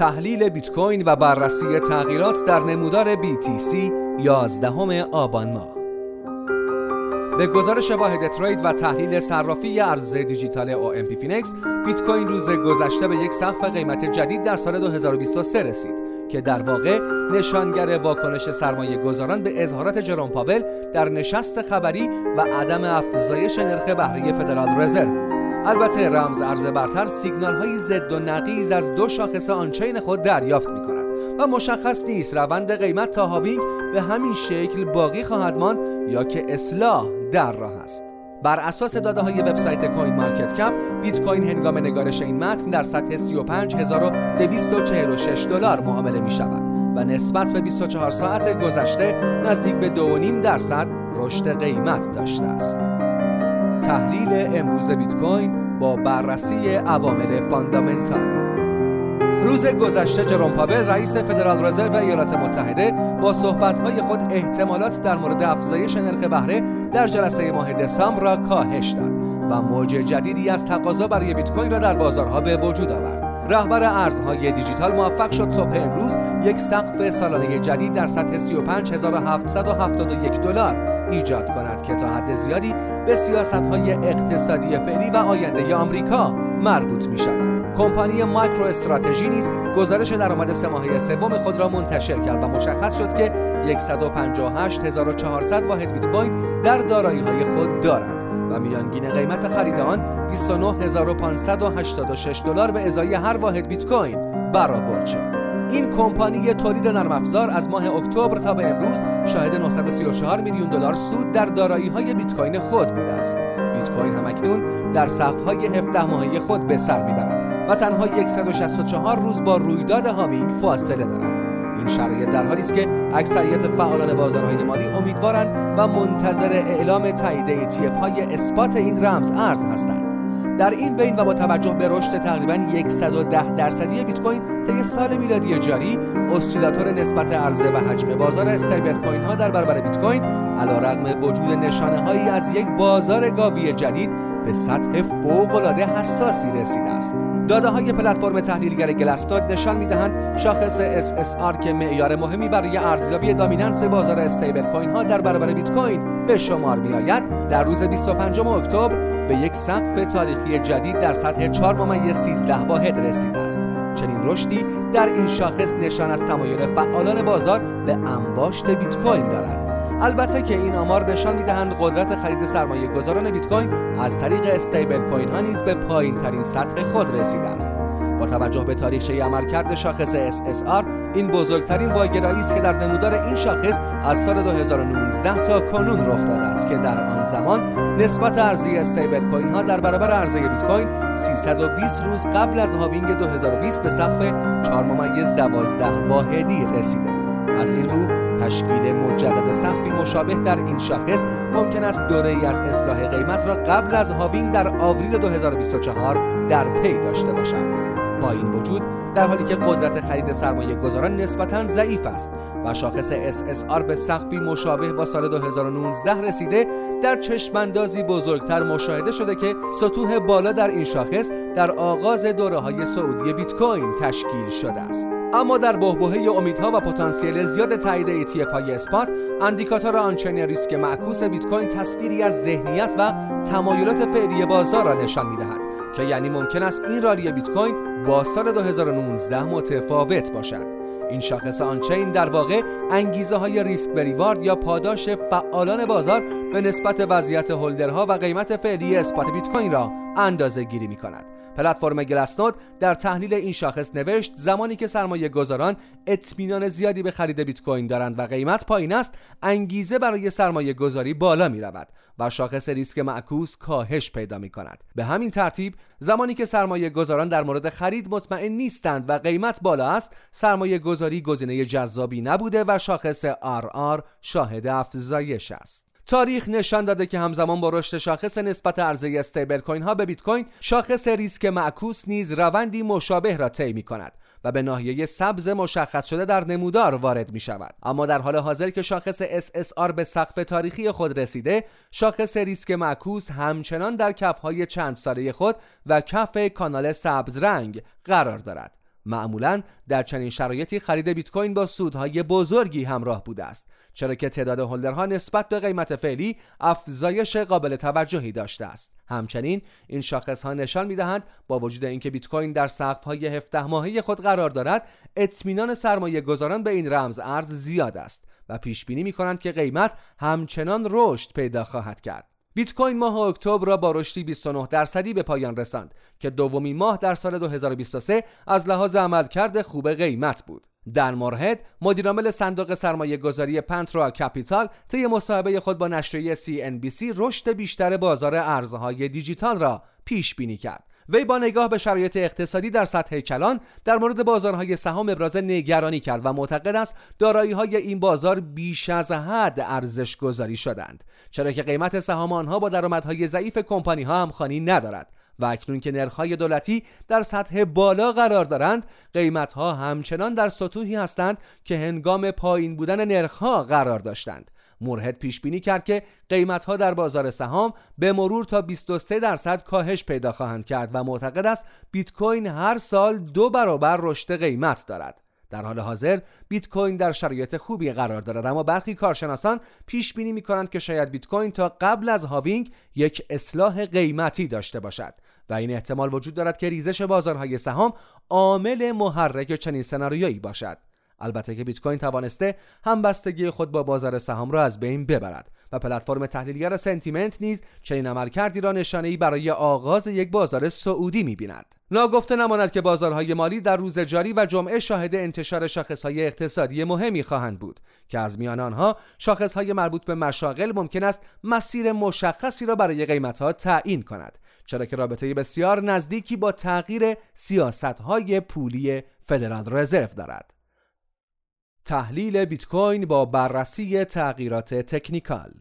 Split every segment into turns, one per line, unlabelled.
تحلیل بیت کوین و بررسی تغییرات در نمودار BTC 11 آبان ماه. به گزارش واحد trade و تحلیل صرافی ارز دیجیتال OMP فینکس بیت کوین روز گذشته به یک سقف قیمت جدید در سال 2023 رسید که در واقع نشانگر واکنش سرمایه گذاران به اظهارات جروم پاول در نشست خبری و عدم افزایش نرخ بهره فدرال رزرو. البته رمز ارز برتر سیگنال های ضد و نقیز از دو شاخص on-chain خود دریافت می کند و مشخص نیست روند قیمت تا halving به همین شکل باقی خواهد ماند یا که اصلاح در راه است بر اساس داده های وبسایت کوین مارکت کپ بیت کوین هنگام نگارش این متن در سطح 35246 دلار معامله می شود و نسبت به 24 ساعت گذشته نزدیک به 2.5 درصد رشد قیمت داشته است. تحلیل امروز بیت کوین با بررسی عوامل fundamental روز گذشته جروم پاول رئیس فدرال رزرو ایالات متحده با صحبت‌های خود احتمالات در مورد افزایش نرخ بهره در جلسه ماه دسامبر را کاهش داد و موج جدیدی از تقاضا برای بیت کوین را در بازارها به وجود آورد. رهبر ارزهای دیجیتال موفق شد صبح امروز یک سقف سالانه جدید در سطح 35771 دلار ایجاد کند که تا حد زیادی به سیاست های اقتصادی فعلی و آینده آمریکا مربوط می شود. کمپانی مایکرو استراتژی نیز گزارش درآمد سه ماهه سوم خود را منتشر کرد و مشخص شد که 158400 واحد بیت کوین در دارایی های خود دارد و میانگین قیمت خرید آن 29586 دلار به ازای هر واحد بیت کوین برآورد شد. این کمپانی تولید نرم افزار از ماه اکتبر تا به امروز شاهد 934 میلیون دلار سود در دارایی های بیت کوین خود بوده است. بیت کوین هم اکنون در صفهای 17 ماهه خود به سر می‌برد و تنها 164 روز با رویداد هامینگ فاصله دارد. این شرایط در حالی است که اکثریت فعالان بازارهای مالی امیدوارند و منتظر اعلام تایید ETF های اثبات این رمز ارز هستند. در این بین و با توجه به رشد تقریبا 110 درصدی بیت کوین طی سال میلادی جاری اسیلاتور نسبت عرضه و حجم بازار استیبل کوین ها در برابر بیت کوین علیرغم وجود نشانه هایی از یک بازار گاوی جدید به سطح فوق العاده حساسی رسیده است. داده های پلتفرم تحلیلگر گلستاد نشان می‌دهند شاخص SSR که معیار مهمی برای ارزیابی دامیننس بازار استیبل کوین ها در برابر بیت کوین به شمار می آید در روز 25 اکتبر به یک سقف تاریخی جدید در سطح 4 ممیز 13 واحد رسیده است. چنین رشدی در این شاخص نشان از تمایل فعالان بازار به انباشت بیت کوین دارد. البته که این آمار نشان می‌دهند قدرت خرید سرمایه گذاران بیت کوین از طریق stablecoin ها نیز به پایین ترین سطح خود رسیده است. با توجه به تاریخچه عملکرد شاخص SSR این بزرگترین واگرایی است که در نمودار این شاخص از سال 2019 تا کنون رخ داده است که در آن زمان نسبت ارزی stablecoin ها در برابر عرضه بیت کوین 320 روز قبل از halving 2020 به سقف 4 ممیز 12 واحدی رسیده بود. از این رو تشکیل مجدد سقفی مشابه در این شاخص ممکن است دوره ای از اصلاح قیمت را قبل از هاوینگ در آوریل 2024 در پی داشته باشد. با این وجود در حالی که قدرت خرید سرمایه گذاران نسبتا ضعیف است و شاخص SSR به سقفی مشابه با سال 2019 رسیده در چشماندازی بزرگتر مشاهده شده که سطوح بالا در این شاخص در آغاز دوره های صعودی بیت کوین تشکیل شده است. اما در بحبوحه امیدها و پتانسیل زیاد تایید ETF های spot indicator on-chain ریسک معکوس بیت کوین تصویری از ذهنیت و تمایلات فعلی بازار را نشان می‌دهد که یعنی ممکن است این rally بیت کوین با سال 2019 متفاوت باشد. این شاخص on-chain در واقع انگیزه های ریسک به reward یا پاداش فعالان بازار به نسبت وضعیت هولدرها و قیمت فعلی اسپات بیت کوین را اندازه گیری می کند. پلتفرم گلسنود در تحلیل این شاخص نوشت زمانی که سرمایه گذاران اطمینان زیادی به خرید بیت کوین دارند و قیمت پایین است انگیزه برای سرمایه گذاری بالا می رود و شاخص ریسک معکوس کاهش پیدا می کند. به همین ترتیب زمانی که سرمایه گذاران در مورد خرید مطمئن نیستند و قیمت بالا است سرمایه گذاری گزینه جذابی نبوده و شاخص RR شاهد افزایش است. تاریخ نشان داده که همزمان با رشد شاخص نسبت عرضه استیبل کوین ها به بیت کوین شاخص ریسک معکوس نیز روندی مشابه را طی می کند و به ناحیه سبز مشخص شده در نمودار وارد می شود. اما در حال حاضر که شاخص SSR به سقف تاریخی خود رسیده شاخص ریسک معکوس همچنان در کف های چند ساله خود و کف کانال سبز رنگ قرار دارد. معمولا در چنین شرایطی خرید بیت کوین با سودهای بزرگی همراه بوده است چرا که تعداد هولدرها نسبت به قیمت فعلی افزایش قابل توجهی داشته است. همچنین این شاخص ها نشان می‌دهند با وجود اینکه بیت کوین در سقف های 17 ماهه خود قرار دارد اطمینان سرمایه گذاران به این رمز ارز زیاد است و پیش بینی می کنند که قیمت همچنان رشد پیدا خواهد کرد. بیت کوین ماه اکتبر را با رشدی 29 درصدی به پایان رساند که دومین ماه در سال 2023 از لحاظ عملکرد خوب قیمت بود. در مورد مدیرعامل صندوق سرمایه گذاری پنترا کپیتال طی مصاحبه خود با نشریه CNBC رشد بیشتر بازار ارزهای دیجیتال را پیش بینی کرد. وی با نگاه به شرایط اقتصادی در سطح کلان در مورد بازارهای سهام ابراز نگرانی کرد و معتقد است دارایی های این بازار بیش از حد ارزش گذاری شدند چرا که قیمت سهام آنها با درآمدهای ضعیف کمپانی ها همخوانی ندارد و اکنون که نرخ‌های دولتی در سطح بالا قرار دارند قیمتها همچنان در سطوحی هستند که هنگام پایین بودن نرخ‌ها قرار داشتند. مرهد پیش بینی کرد که قیمت ها در بازار سهام به مرور تا 23 درصد کاهش پیدا خواهند کرد و معتقد است بیت کوین هر سال دو برابر رشد قیمت دارد. در حال حاضر بیت کوین در شرایط خوبی قرار دارد اما برخی کارشناسان پیش بینی می کنند که شاید بیت کوین تا قبل از هاوینگ یک اصلاح قیمتی داشته باشد و این احتمال وجود دارد که ریزش بازارهای سهام عامل محرک چنین سناریویی باشد البته که بیت کوین توانسته همبستگی خود با بازار سهام را از بین ببرد و پلتفرم تحلیلگر سنتیمنت نیز چنین عملکردی را نشانهای برای آغاز یک بازار سعودی می‌بیند. ناگفته نماند که بازارهای مالی در روز جاری و جمعه شاهد انتشار شاخصهای اقتصادی مهمی خواهند بود که از میان آنها شاخصهای مربوط به مشاغل ممکن است مسیر مشخصی را برای قیمتها تعیین کند چرا که رابطه بسیار نزدیکی با تغییر سیاستهای پولی فدرال رزرو دارد. تحلیل بیت کوین با بررسی تغییرات تکنیکال.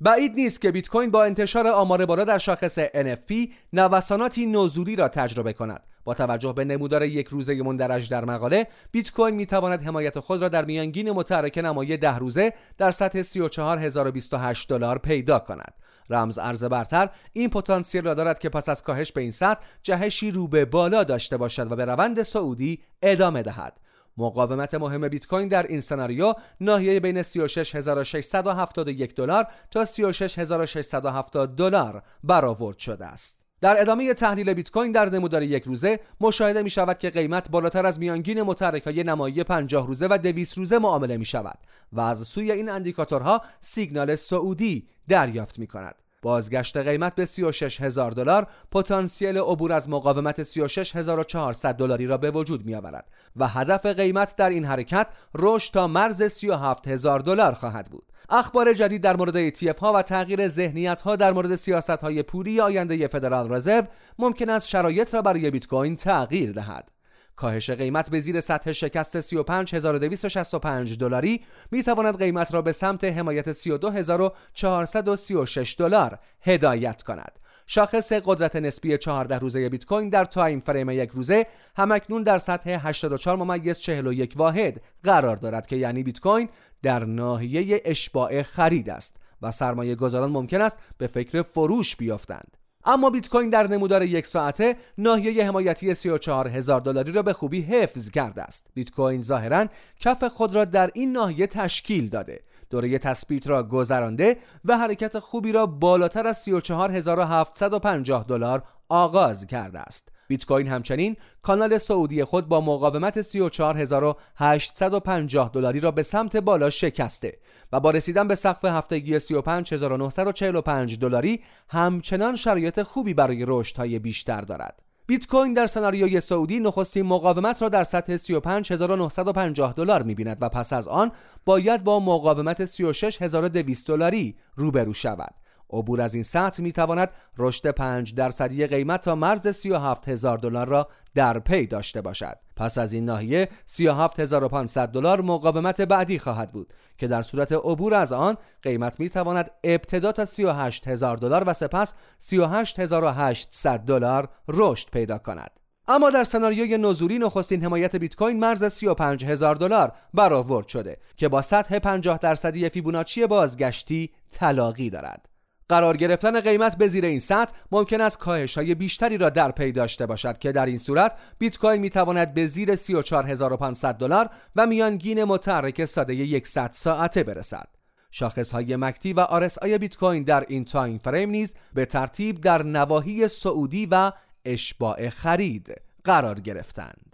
بعید نیست که بیت کوین با انتشار آمار بالا در شاخص NFP نوساناتی نزولی را تجربه کند. با توجه به نمودار یک روزه مندرج در مقاله بیت کوین می تواند حمایت خود را در میانگین متحرک نمایی ده روزه در سطح 34028 دلار پیدا کند. رمز ارز برتر این پتانسیل را دارد که پس از کاهش به این سطح جهشی رو به بالا داشته باشد و به روند سعودی ادامه دهد. مقاومت مهم بیت کوین در این سناریو ناحیه بین 36671 دلار تا 36670 دلار برآورد شده است. در ادامه تحلیل بیت کوین در نمودار یک روزه مشاهده می شود که قیمت بالاتر از میانگین متحرک های نمایی 50 روزه و 200 روزه معامله می شود و از سوی این اندیکاتورها سیگنال سعودی دریافت می کند. بازگشت قیمت به 36 هزار دلار پتانسیل عبور از مقاومت 36400 دلاری را به وجود می آورد و هدف قیمت در این حرکت رشد تا مرز 37 هزار دلار خواهد بود. اخبار جدید در مورد ETF ها و تغییر ذهنیت ها در مورد سیاست های پولی آینده فدرال رزرو ممکن است شرایط را برای بیت کوین تغییر دهد. کاهش قیمت به زیر سطح شکست 35265 دلاری می تواند قیمت را به سمت حمایت 32436 دلار هدایت کند. شاخص قدرت نسبی 14 روزه بیت کوین در time frame یک روزه همکنون در سطح 84 ممیز 41 واحد قرار دارد که یعنی بیت کوین در ناحیه اشباع خرید است و سرمایه گذاران ممکن است به فکر فروش بیافتند. اما بیت کوین در نمودار یک ساعته ناحیه حمایتی 34 هزار دلاری را به خوبی حفظ کرده است. بیت کوین ظاهرا کف خود را در این ناحیه تشکیل داده. دوره تثبیت را گذرانده و حرکت خوبی را بالاتر از 34750 دلار آغاز کرده است. بیت کوین همچنین کانال سعودی خود با مقاومت 34850 دلاری را به سمت بالا شکسته و با رسیدن به سقف هفتگی 35945 دلاری همچنان شرایط خوبی برای رشدهای بیشتر دارد. بیت کوین در سناریوی سعودی نخستین مقاومت را در سطح 35950 دلار می‌بیند و پس از آن باید با مقاومت 36200 دلاری روبرو شود. عبور از این سطح می تواند رشد 5 درصدی قیمت تا مرز 37 هزار دلار را در پی داشته باشد. پس از این ناحیه 37500 دلار مقاومت بعدی خواهد بود که در صورت عبور از آن قیمت می تواند ابتدا تا 38 هزار دلار و سپس 38800 دلار رشد پیدا کند. اما در سناریوی نزولی نخستین حمایت بیت کوین مرز 35 هزار دلار برآورد شده که با سطح 50 درصدی فیبوناچی بازگشتی تلاقی دارد. قرار گرفتن قیمت به زیر این سطح ممکن است کاهش های بیشتری را در پی داشته باشد که در این صورت بیت کوین می تواند به زیر 34500 دلار و میانگین متحرک ساده 100 ساعته برسد. شاخص های MACD و RSI بیت کوین در این time frame نیز به ترتیب در نواحی صعودی و اشباع خرید قرار گرفتند.